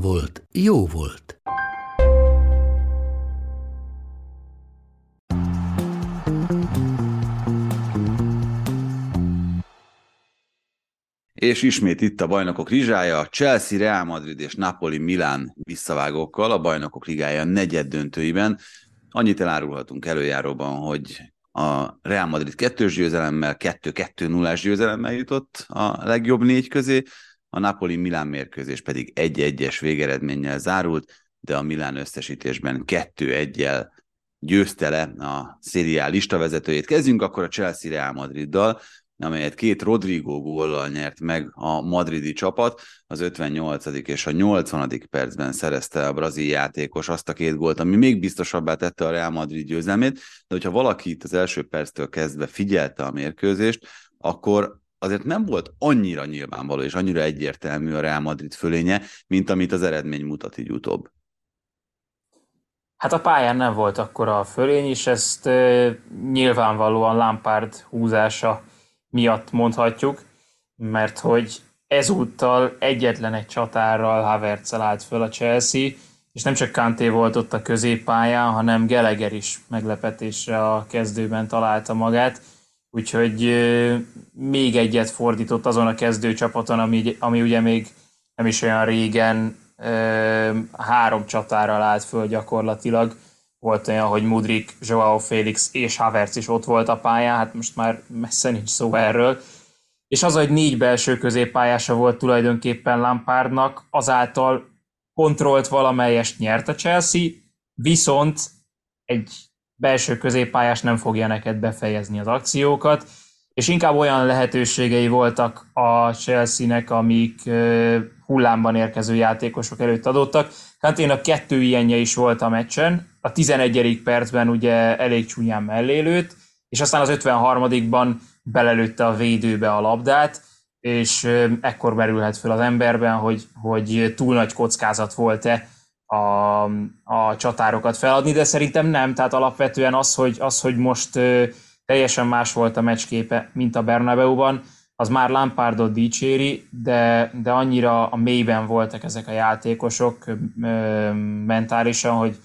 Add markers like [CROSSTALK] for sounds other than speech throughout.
volt, jó volt. És ismét itt a bajnokok rizsája, Chelsea, Real Madrid és Napoli Milán visszavágókkal a bajnokok ligája negyed döntőiben. Annyit elárulhatunk előjáróban, hogy a Real Madrid kettős győzelemmel, 2-2 0 győzelemmel jutott a legjobb négy közé, a Napoli-Milán mérkőzés pedig 1-1-es végeredménnyel zárult, de a Milán összesítésben 2-1-jel győzte le a Serie A listavezetőjét. Kezdjünk akkor a Chelsea Real Madriddal, amelyet két Rodrigo góllal nyert meg a madridi csapat. Az 58. és a 80. percben szerezte a brazil játékos azt a két gólt, ami még biztosabbá tette a Real Madrid győzelmét, de hogyha valaki itt az első perctől kezdve figyelte a mérkőzést, akkor azért nem volt annyira nyilvánvaló és annyira egyértelmű a Real Madrid fölénye, mint amit az eredmény mutat így utóbb. Hát a pályán nem volt akkor a fölény, és ezt e, nyilvánvalóan Lampard húzása miatt mondhatjuk, mert hogy ezúttal egyetlen egy csatárral havertz állt föl a Chelsea, és nem csak Kanté volt ott a középpályán, hanem Geleger is meglepetésre a kezdőben találta magát, úgyhogy még egyet fordított azon a kezdőcsapaton, ami, ami ugye még nem is olyan régen három csatára állt föl gyakorlatilag. Volt olyan, hogy Mudrik, Joao Félix és Havertz is ott volt a pályán, hát most már messze nincs szó erről. És az, hogy négy belső középpályása volt tulajdonképpen Lampardnak, azáltal kontrollt valamelyest nyert a Chelsea, viszont egy belső középpályás nem fogja neked befejezni az akciókat, és inkább olyan lehetőségei voltak a Chelsea-nek, amik hullámban érkező játékosok előtt adottak. Hát én a kettő ilyenje is volt a meccsen. A 11. percben ugye elég csúnyán mellélőtt, és aztán az 53-ban belelőtte a védőbe a labdát, és ekkor merülhet fel az emberben, hogy, hogy túl nagy kockázat volt-e a, a csatárokat feladni, de szerintem nem, tehát alapvetően az, hogy, az, hogy most teljesen más volt a meccsképe, mint a Bernabeu-ban, az már Lampardot dicséri, de, de annyira a mélyben voltak ezek a játékosok mentálisan, hogy,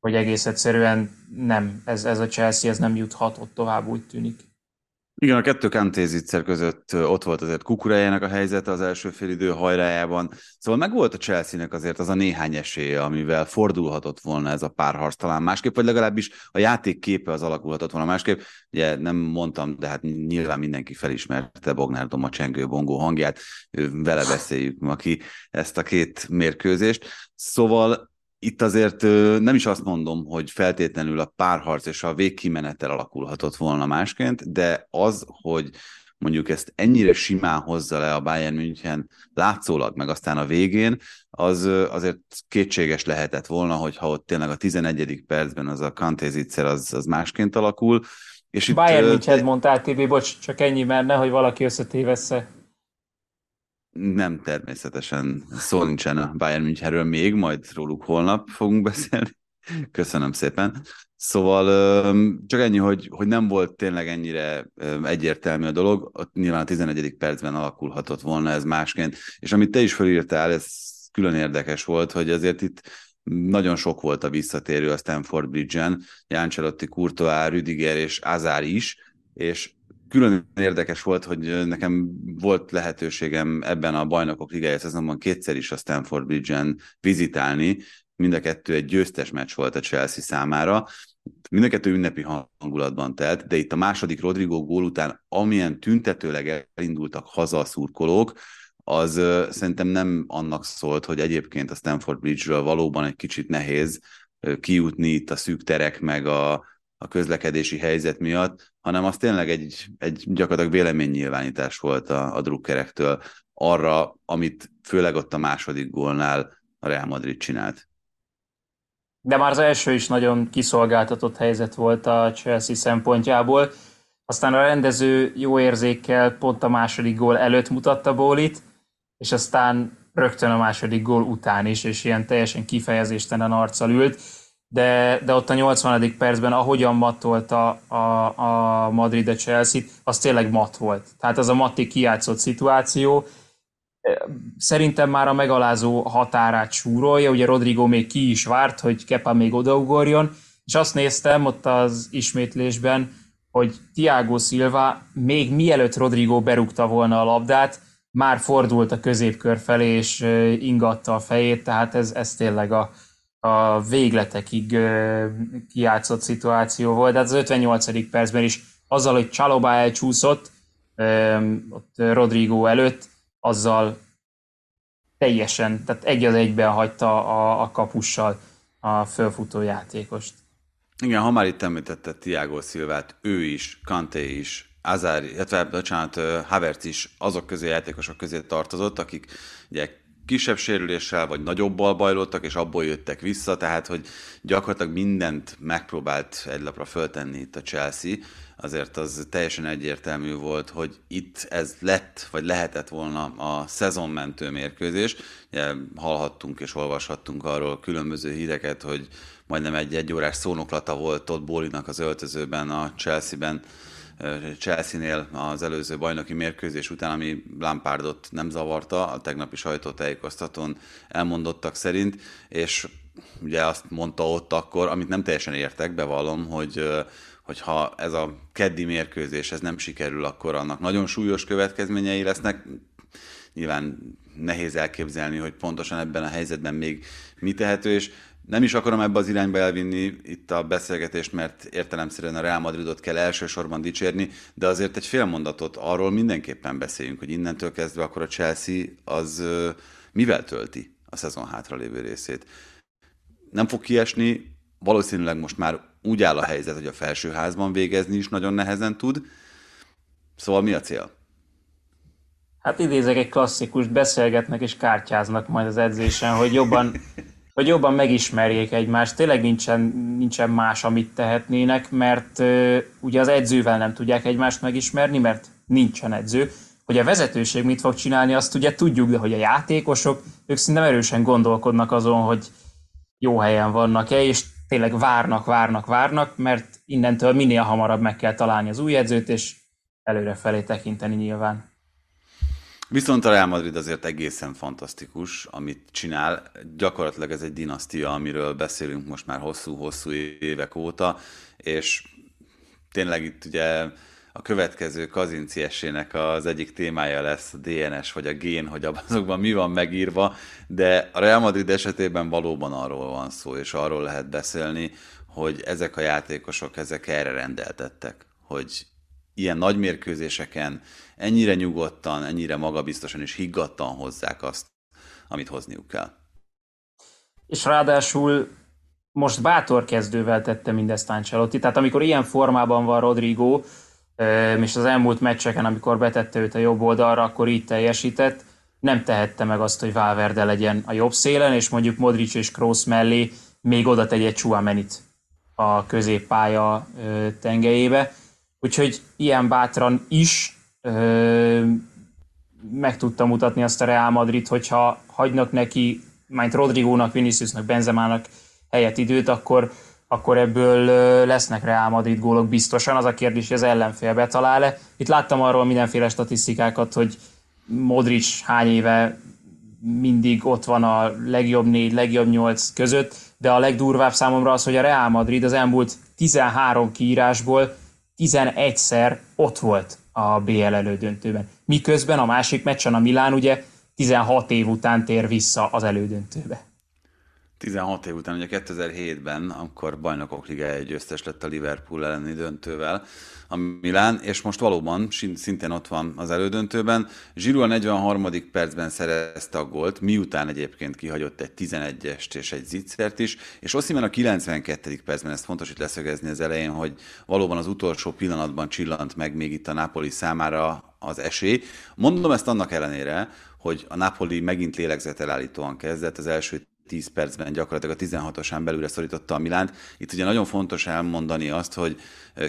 hogy egész egyszerűen nem, ez, ez a Chelsea ez nem juthatott tovább, úgy tűnik. Igen, a kettő Kantézicser között ott volt azért kukurájának a helyzete az első félidő hajrájában. Szóval meg volt a Chelsea-nek azért az a néhány esélye, amivel fordulhatott volna ez a párharc talán másképp, vagy legalábbis a játék képe az alakulhatott volna másképp. Ugye nem mondtam, de hát nyilván mindenki felismerte Bognár Doma csengő bongó hangját, vele beszéljük ma ki ezt a két mérkőzést. Szóval itt azért nem is azt mondom, hogy feltétlenül a párharc és a végkimenetel alakulhatott volna másként, de az, hogy mondjuk ezt ennyire simán hozza le a Bayern München látszólag, meg aztán a végén, az azért kétséges lehetett volna, hogyha ott tényleg a 11. percben az a kantézitszer az, az másként alakul. És Bayern itt, München mondtál, Tibi, bocs, csak ennyi, mert nehogy valaki összetévessze. Nem, természetesen szó nincsen a Bayern Münchenről még, majd róluk holnap fogunk beszélni. Köszönöm szépen. Szóval csak ennyi, hogy, hogy nem volt tényleg ennyire egyértelmű a dolog, ott nyilván a 11. percben alakulhatott volna ez másként, és amit te is felírtál, ez külön érdekes volt, hogy azért itt nagyon sok volt a visszatérő a Stanford Bridge-en, Jáncsalotti, Courtois, Rüdiger és Azár is, és külön érdekes volt, hogy nekem volt lehetőségem ebben a bajnokok ligája szezonban kétszer is a Stanford Bridge-en vizitálni, mind a kettő egy győztes meccs volt a Chelsea számára, mind a kettő ünnepi hangulatban telt, de itt a második Rodrigo gól után, amilyen tüntetőleg elindultak haza a szurkolók, az szerintem nem annak szólt, hogy egyébként a Stanford Bridge-ről valóban egy kicsit nehéz kijutni itt a szűk terek, meg a, a közlekedési helyzet miatt, hanem az tényleg egy, egy gyakorlatilag véleménynyilvánítás volt a, a drukkerektől arra, amit főleg ott a második gólnál a Real Madrid csinált. De már az első is nagyon kiszolgáltatott helyzet volt a Chelsea szempontjából. Aztán a rendező jó érzékkel pont a második gól előtt mutatta Bólit, és aztán rögtön a második gól után is, és ilyen teljesen kifejezéstelen arccal ült. De, de ott a 80. percben, ahogyan mattolta a, a Madrid a Chelsea-t, az tényleg mat volt. Tehát az a matti kijátszott szituáció, szerintem már a megalázó határát súrolja, ugye Rodrigo még ki is várt, hogy Kepa még odaugorjon, és azt néztem ott az ismétlésben, hogy Tiago Silva még mielőtt Rodrigo berúgta volna a labdát, már fordult a középkör felé, és ingatta a fejét, tehát ez, ez tényleg a, a végletekig kiátszott szituáció volt. Tehát az 58. percben is azzal, hogy Csalobá elcsúszott, ott Rodrigo előtt, azzal teljesen, tehát egy az egyben hagyta a, a kapussal a fölfutó játékost. Igen, ha már itt említette Tiago Szilvát, ő is, Kanté is, Azár, illetve, bocsánat, Havertz is azok közé játékosok közé tartozott, akik ugye kisebb sérüléssel vagy nagyobbal bajlottak, és abból jöttek vissza, tehát hogy gyakorlatilag mindent megpróbált egy lapra föltenni itt a Chelsea, azért az teljesen egyértelmű volt, hogy itt ez lett, vagy lehetett volna a szezonmentő mérkőzés. Ugye, hallhattunk és olvashattunk arról különböző híreket, hogy majdnem egy egyórás szónoklata volt ott Bólinak az öltözőben, a Chelsea-ben, Chelsea-nél az előző bajnoki mérkőzés után, ami Lampardot nem zavarta, a tegnapi sajtótájékoztatón elmondottak szerint, és ugye azt mondta ott akkor, amit nem teljesen értek, bevallom, hogy hogyha ez a keddi mérkőzés ez nem sikerül, akkor annak nagyon súlyos következményei lesznek. Nyilván nehéz elképzelni, hogy pontosan ebben a helyzetben még mi tehető, és nem is akarom ebbe az irányba elvinni itt a beszélgetést, mert értelemszerűen a Real Madridot kell elsősorban dicsérni, de azért egy fél mondatot arról mindenképpen beszéljünk, hogy innentől kezdve akkor a Chelsea az mivel tölti a szezon hátralévő részét. Nem fog kiesni, valószínűleg most már úgy áll a helyzet, hogy a felsőházban végezni is nagyon nehezen tud. Szóval mi a cél? Hát idézek egy klasszikust, beszélgetnek és kártyáznak majd az edzésen, hogy jobban [LAUGHS] hogy jobban megismerjék egymást. Tényleg nincsen, nincsen más, amit tehetnének, mert uh, ugye az edzővel nem tudják egymást megismerni, mert nincsen edző. Hogy a vezetőség mit fog csinálni, azt ugye tudjuk, de hogy a játékosok, ők szinte erősen gondolkodnak azon, hogy jó helyen vannak-e, és tényleg várnak, várnak, várnak, mert innentől minél hamarabb meg kell találni az új edzőt, és előre felé tekinteni nyilván. Viszont a Real Madrid azért egészen fantasztikus, amit csinál. Gyakorlatilag ez egy dinasztia, amiről beszélünk most már hosszú-hosszú évek óta, és tényleg itt ugye a következő kazinci esének az egyik témája lesz a DNS vagy a gén, hogy azokban mi van megírva, de a Real Madrid esetében valóban arról van szó, és arról lehet beszélni, hogy ezek a játékosok ezek erre rendeltettek, hogy ilyen nagy mérkőzéseken ennyire nyugodtan, ennyire magabiztosan és higgadtan hozzák azt, amit hozniuk kell. És ráadásul most bátor kezdővel tette mindezt Ancelotti, tehát amikor ilyen formában van Rodrigo, és az elmúlt meccseken, amikor betette őt a jobb oldalra, akkor így teljesített, nem tehette meg azt, hogy Valverde legyen a jobb szélen, és mondjuk Modric és Kroos mellé még oda tegye Chouamenit a középpálya tengelyébe. Úgyhogy ilyen bátran is ö, meg tudta mutatni azt a Real Madrid, hogyha hagynak neki, majd Rodrigónak, Viniciusnak, Benzemának helyet időt, akkor, akkor ebből lesznek Real Madrid gólok biztosan. Az a kérdés, hogy az ellenfél betalál-e. Itt láttam arról mindenféle statisztikákat, hogy Modric hány éve mindig ott van a legjobb négy, legjobb nyolc között, de a legdurvább számomra az, hogy a Real Madrid az elmúlt 13 kiírásból 11-szer ott volt a BL elődöntőben. Miközben a másik meccsen a Milán ugye 16 év után tér vissza az elődöntőbe. 16 év után, ugye 2007-ben, amikor bajnokok ligája győztes lett a Liverpool elleni döntővel, a Milán, és most valóban szintén ott van az elődöntőben. Zsiru a 43. percben szerezte a gólt, miután egyébként kihagyott egy 11-est és egy zicsert is, és Oszimen a 92. percben, ezt fontos itt leszögezni az elején, hogy valóban az utolsó pillanatban csillant meg még itt a Napoli számára az esély. Mondom ezt annak ellenére, hogy a Napoli megint lélegzetelállítóan kezdett, az első 10 percben gyakorlatilag a 16-osán belülre szorította a Milánt. Itt ugye nagyon fontos elmondani azt, hogy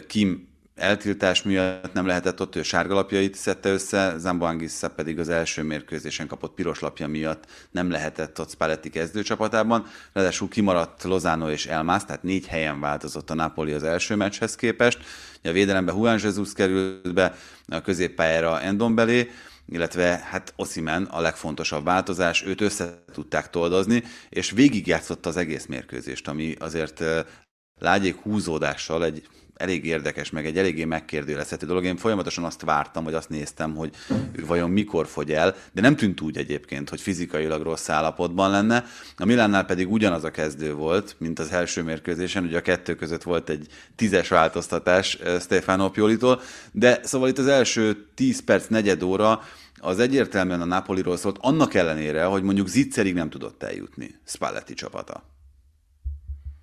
Kim eltiltás miatt nem lehetett ott, ő sárgalapjait szedte össze, Zamboangissa pedig az első mérkőzésen kapott piros lapja miatt nem lehetett ott Spalletti kezdőcsapatában, ráadásul kimaradt Lozano és Elmász, tehát négy helyen változott a Napoli az első meccshez képest. A védelembe Juan Jesus került be, a középpályára Endombelé, illetve hát Osimen a legfontosabb változás, őt össze tudták toldozni, és végigjátszotta az egész mérkőzést, ami azért lágyék húzódással egy elég érdekes, meg egy eléggé megkérdőjelezhető dolog. Én folyamatosan azt vártam, vagy azt néztem, hogy ő vajon mikor fogy el, de nem tűnt úgy egyébként, hogy fizikailag rossz állapotban lenne. A Milánnál pedig ugyanaz a kezdő volt, mint az első mérkőzésen, ugye a kettő között volt egy tízes változtatás eh, Stefano Piolitól, de szóval itt az első 10 perc, negyed óra az egyértelműen a Napoliról szólt, annak ellenére, hogy mondjuk Zicserig nem tudott eljutni Spalletti csapata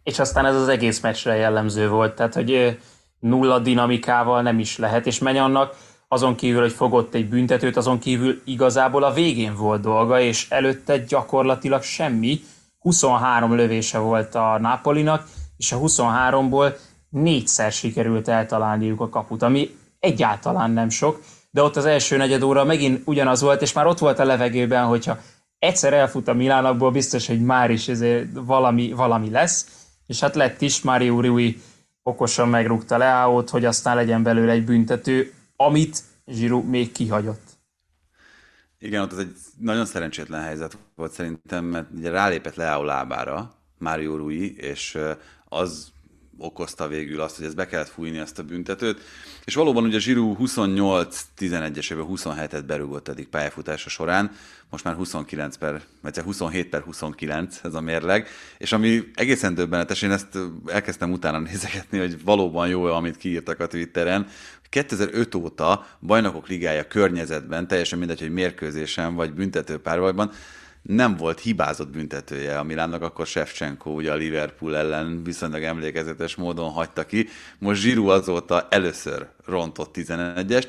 és aztán ez az egész meccsre jellemző volt, tehát hogy nulla dinamikával nem is lehet, és menj annak azon kívül, hogy fogott egy büntetőt, azon kívül igazából a végén volt dolga, és előtte gyakorlatilag semmi. 23 lövése volt a Napolinak, és a 23-ból négyszer sikerült eltalálniuk a kaput, ami egyáltalán nem sok, de ott az első negyed óra megint ugyanaz volt, és már ott volt a levegőben, hogyha egyszer elfut a Milánokból, biztos, hogy már is ezért valami, valami lesz, és hát lett is, Mário Rui okosan megrúgta Leáót, hogy aztán legyen belőle egy büntető, amit Zsiru még kihagyott. Igen, ott az egy nagyon szerencsétlen helyzet volt szerintem, mert ugye rálépett Leao lábára Mário Rui, és az okozta végül azt, hogy ez be kellett fújni ezt a büntetőt. És valóban ugye Zsirú 28-11-esében 27-et berúgott eddig pályafutása során, most már 29 per, vagy 27 per 29 ez a mérleg, és ami egészen döbbenetes, én ezt elkezdtem utána nézegetni, hogy valóban jó, amit kiírtak a Twitteren, 2005 óta bajnokok ligája környezetben, teljesen mindegy, hogy mérkőzésen vagy büntetőpárbajban, nem volt hibázott büntetője a Milánnak, akkor Shevchenko ugye a Liverpool ellen viszonylag emlékezetes módon hagyta ki. Most Zsiru azóta először rontott 11-est,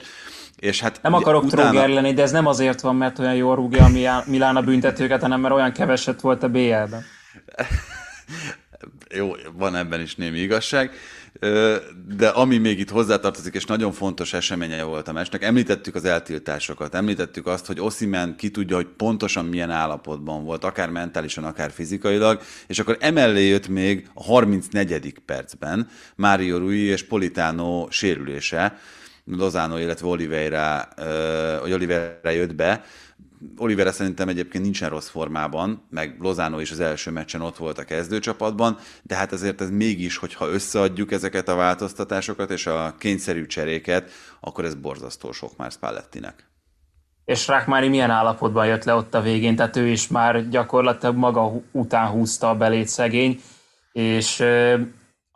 és hát nem akarok utána... tróger lenni, de ez nem azért van, mert olyan jól rúgja a Milán a büntetőket, hanem mert olyan keveset volt a BL-ben. [LAUGHS] Jó, van ebben is némi igazság de ami még itt hozzátartozik, és nagyon fontos eseménye volt a meccsnek, említettük az eltiltásokat, említettük azt, hogy Osimen ki tudja, hogy pontosan milyen állapotban volt, akár mentálisan, akár fizikailag, és akkor emellé jött még a 34. percben Mário Rui és Politano sérülése, Lozano, illetve Oliveira, hogy Oliveira jött be, Olivera szerintem egyébként nincsen rossz formában, meg Lozano is az első meccsen ott volt a kezdőcsapatban, de hát azért ez mégis, hogyha összeadjuk ezeket a változtatásokat és a kényszerű cseréket, akkor ez borzasztó sok már Spallettinek. És Rákmári milyen állapotban jött le ott a végén, tehát ő is már gyakorlatilag maga után húzta a belét szegény, és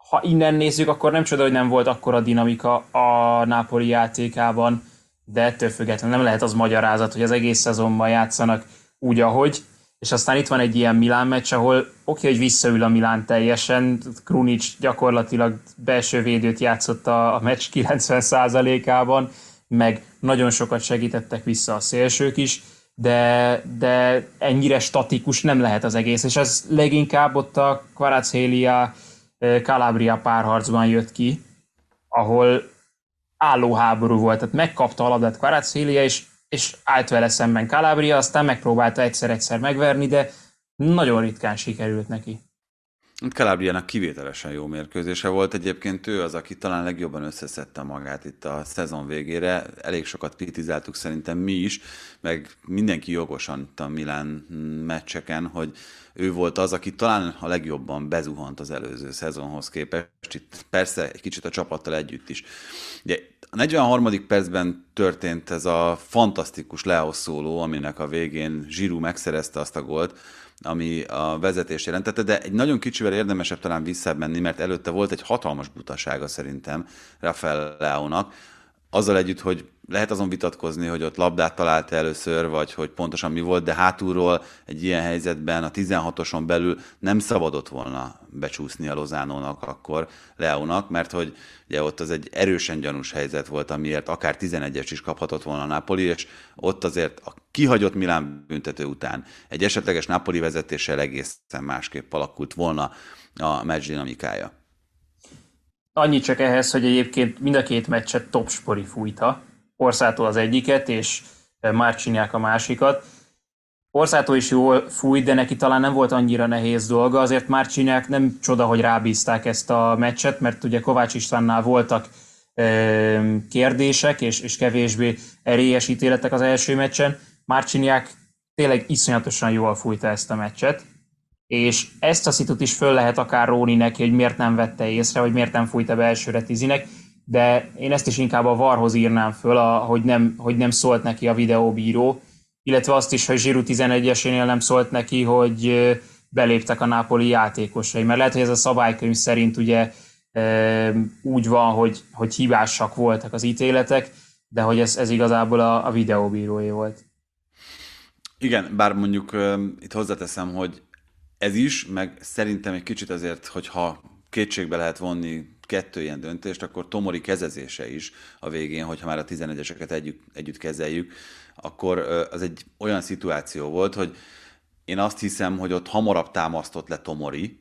ha innen nézzük, akkor nem csoda, hogy nem volt akkora dinamika a Napoli játékában, de ettől függetlenül nem lehet az magyarázat, hogy az egész szezonban játszanak úgy, ahogy, és aztán itt van egy ilyen Milán meccs, ahol oké, okay, hogy visszaül a Milán teljesen, Krunic gyakorlatilag belső védőt játszott a, a meccs 90%-ában, meg nagyon sokat segítettek vissza a szélsők is, de, de ennyire statikus nem lehet az egész, és ez leginkább ott a Kvaratskhelia Calabria párharcban jött ki, ahol álló háború volt, tehát megkapta a labdát Kvaratskhelia, és, és állt vele szemben Calabria, aztán megpróbálta egyszer-egyszer megverni, de nagyon ritkán sikerült neki. Calabriának kivételesen jó mérkőzése volt. Egyébként ő az, aki talán legjobban összeszedte magát itt a szezon végére. Elég sokat kritizáltuk szerintem mi is, meg mindenki jogosan itt a Milán meccseken, hogy ő volt az, aki talán a legjobban bezuhant az előző szezonhoz képest. Itt persze egy kicsit a csapattal együtt is. Ugye a 43. percben történt ez a fantasztikus Leo szóló, aminek a végén Zsirú megszerezte azt a gólt, ami a vezetés jelentette, de egy nagyon kicsivel érdemesebb talán visszamenni, mert előtte volt egy hatalmas butasága szerintem Rafael Leónak, azzal együtt, hogy lehet azon vitatkozni, hogy ott labdát talált először, vagy hogy pontosan mi volt, de hátulról egy ilyen helyzetben a 16-oson belül nem szabadott volna becsúszni a Lozánónak akkor Leónak, mert hogy ugye ott az egy erősen gyanús helyzet volt, amiért akár 11-es is kaphatott volna a Napoli, és ott azért a kihagyott Milán büntető után egy esetleges Napoli vezetéssel egészen másképp alakult volna a meccs dinamikája. Annyi csak ehhez, hogy egyébként mind a két meccset top spori fújta. Orszától az egyiket, és Márcsinyák a másikat. Orszátó is jól fújt, de neki talán nem volt annyira nehéz dolga, azért Márcsinyák nem csoda, hogy rábízták ezt a meccset, mert ugye Kovács Istvánnál voltak kérdések, és, és kevésbé erélyes ítéletek az első meccsen. Márcsinyák tényleg iszonyatosan jól fújta ezt a meccset, és ezt a szitut is föl lehet akár róni neki, hogy miért nem vette észre, hogy miért nem fújta be elsőre tizinek, de én ezt is inkább a varhoz írnám föl, a, hogy, nem, hogy nem szólt neki a videóbíró, illetve azt is, hogy Zsiru 11-esénél nem szólt neki, hogy beléptek a nápoli játékosai, mert lehet, hogy ez a szabálykönyv szerint ugye úgy van, hogy, hogy hibásak voltak az ítéletek, de hogy ez, ez igazából a, a videóbírói volt. Igen, bár mondjuk itt hozzáteszem, hogy ez is, meg szerintem egy kicsit azért, hogyha kétségbe lehet vonni kettő ilyen döntést, akkor Tomori kezezése is a végén, hogyha már a 11-eseket együtt, együtt kezeljük, akkor az egy olyan szituáció volt, hogy én azt hiszem, hogy ott hamarabb támasztott le Tomori,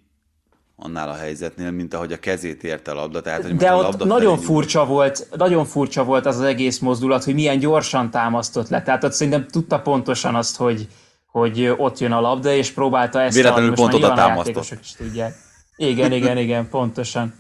annál a helyzetnél, mint ahogy a kezét érte a labda. Tehát, hogy De ott labda nagyon furcsa volt, nagyon furcsa volt az az egész mozdulat, hogy milyen gyorsan támasztott le. Tehát ott szerintem tudta pontosan azt, hogy, hogy ott jön a labda, és próbálta ezt Véletlenül pont oda támasztott. is tudják. Igen, igen, igen, pontosan.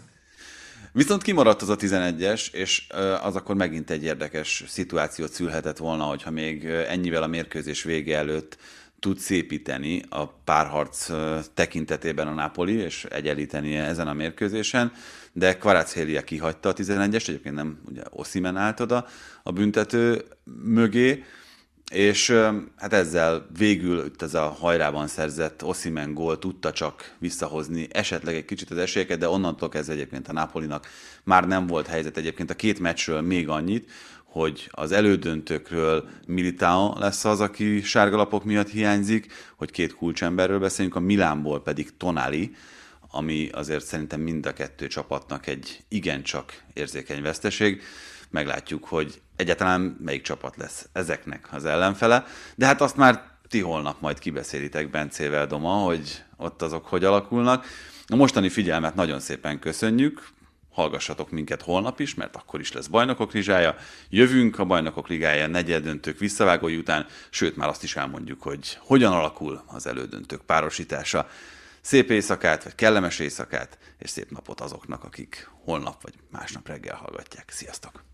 Viszont kimaradt az a 11-es, és az akkor megint egy érdekes szituációt szülhetett volna, hogyha még ennyivel a mérkőzés vége előtt tud szépíteni a párharc tekintetében a Napoli, és egyenlíteni ezen a mérkőzésen, de Kvaratskhelia kihagyta a 11-est, egyébként nem ugye Oszimen állt oda a büntető mögé, és hát ezzel végül itt ez a hajrában szerzett Oszimen gól tudta csak visszahozni esetleg egy kicsit az esélyeket, de onnantól kezdve egyébként a Napolinak már nem volt helyzet. Egyébként a két meccsről még annyit, hogy az elődöntőkről Militao lesz az, aki sárgalapok miatt hiányzik, hogy két kulcsemberről beszélünk, a Milánból pedig Tonali, ami azért szerintem mind a kettő csapatnak egy igencsak érzékeny veszteség meglátjuk, hogy egyáltalán melyik csapat lesz ezeknek az ellenfele, de hát azt már ti holnap majd kibeszélitek Bencével Doma, hogy ott azok hogy alakulnak. A mostani figyelmet nagyon szépen köszönjük, hallgassatok minket holnap is, mert akkor is lesz Bajnokok Ligája. Jövünk a Bajnokok Ligája negyedöntők visszavágói után, sőt már azt is elmondjuk, hogy hogyan alakul az elődöntők párosítása. Szép éjszakát, vagy kellemes éjszakát, és szép napot azoknak, akik holnap vagy másnap reggel hallgatják. Sziasztok!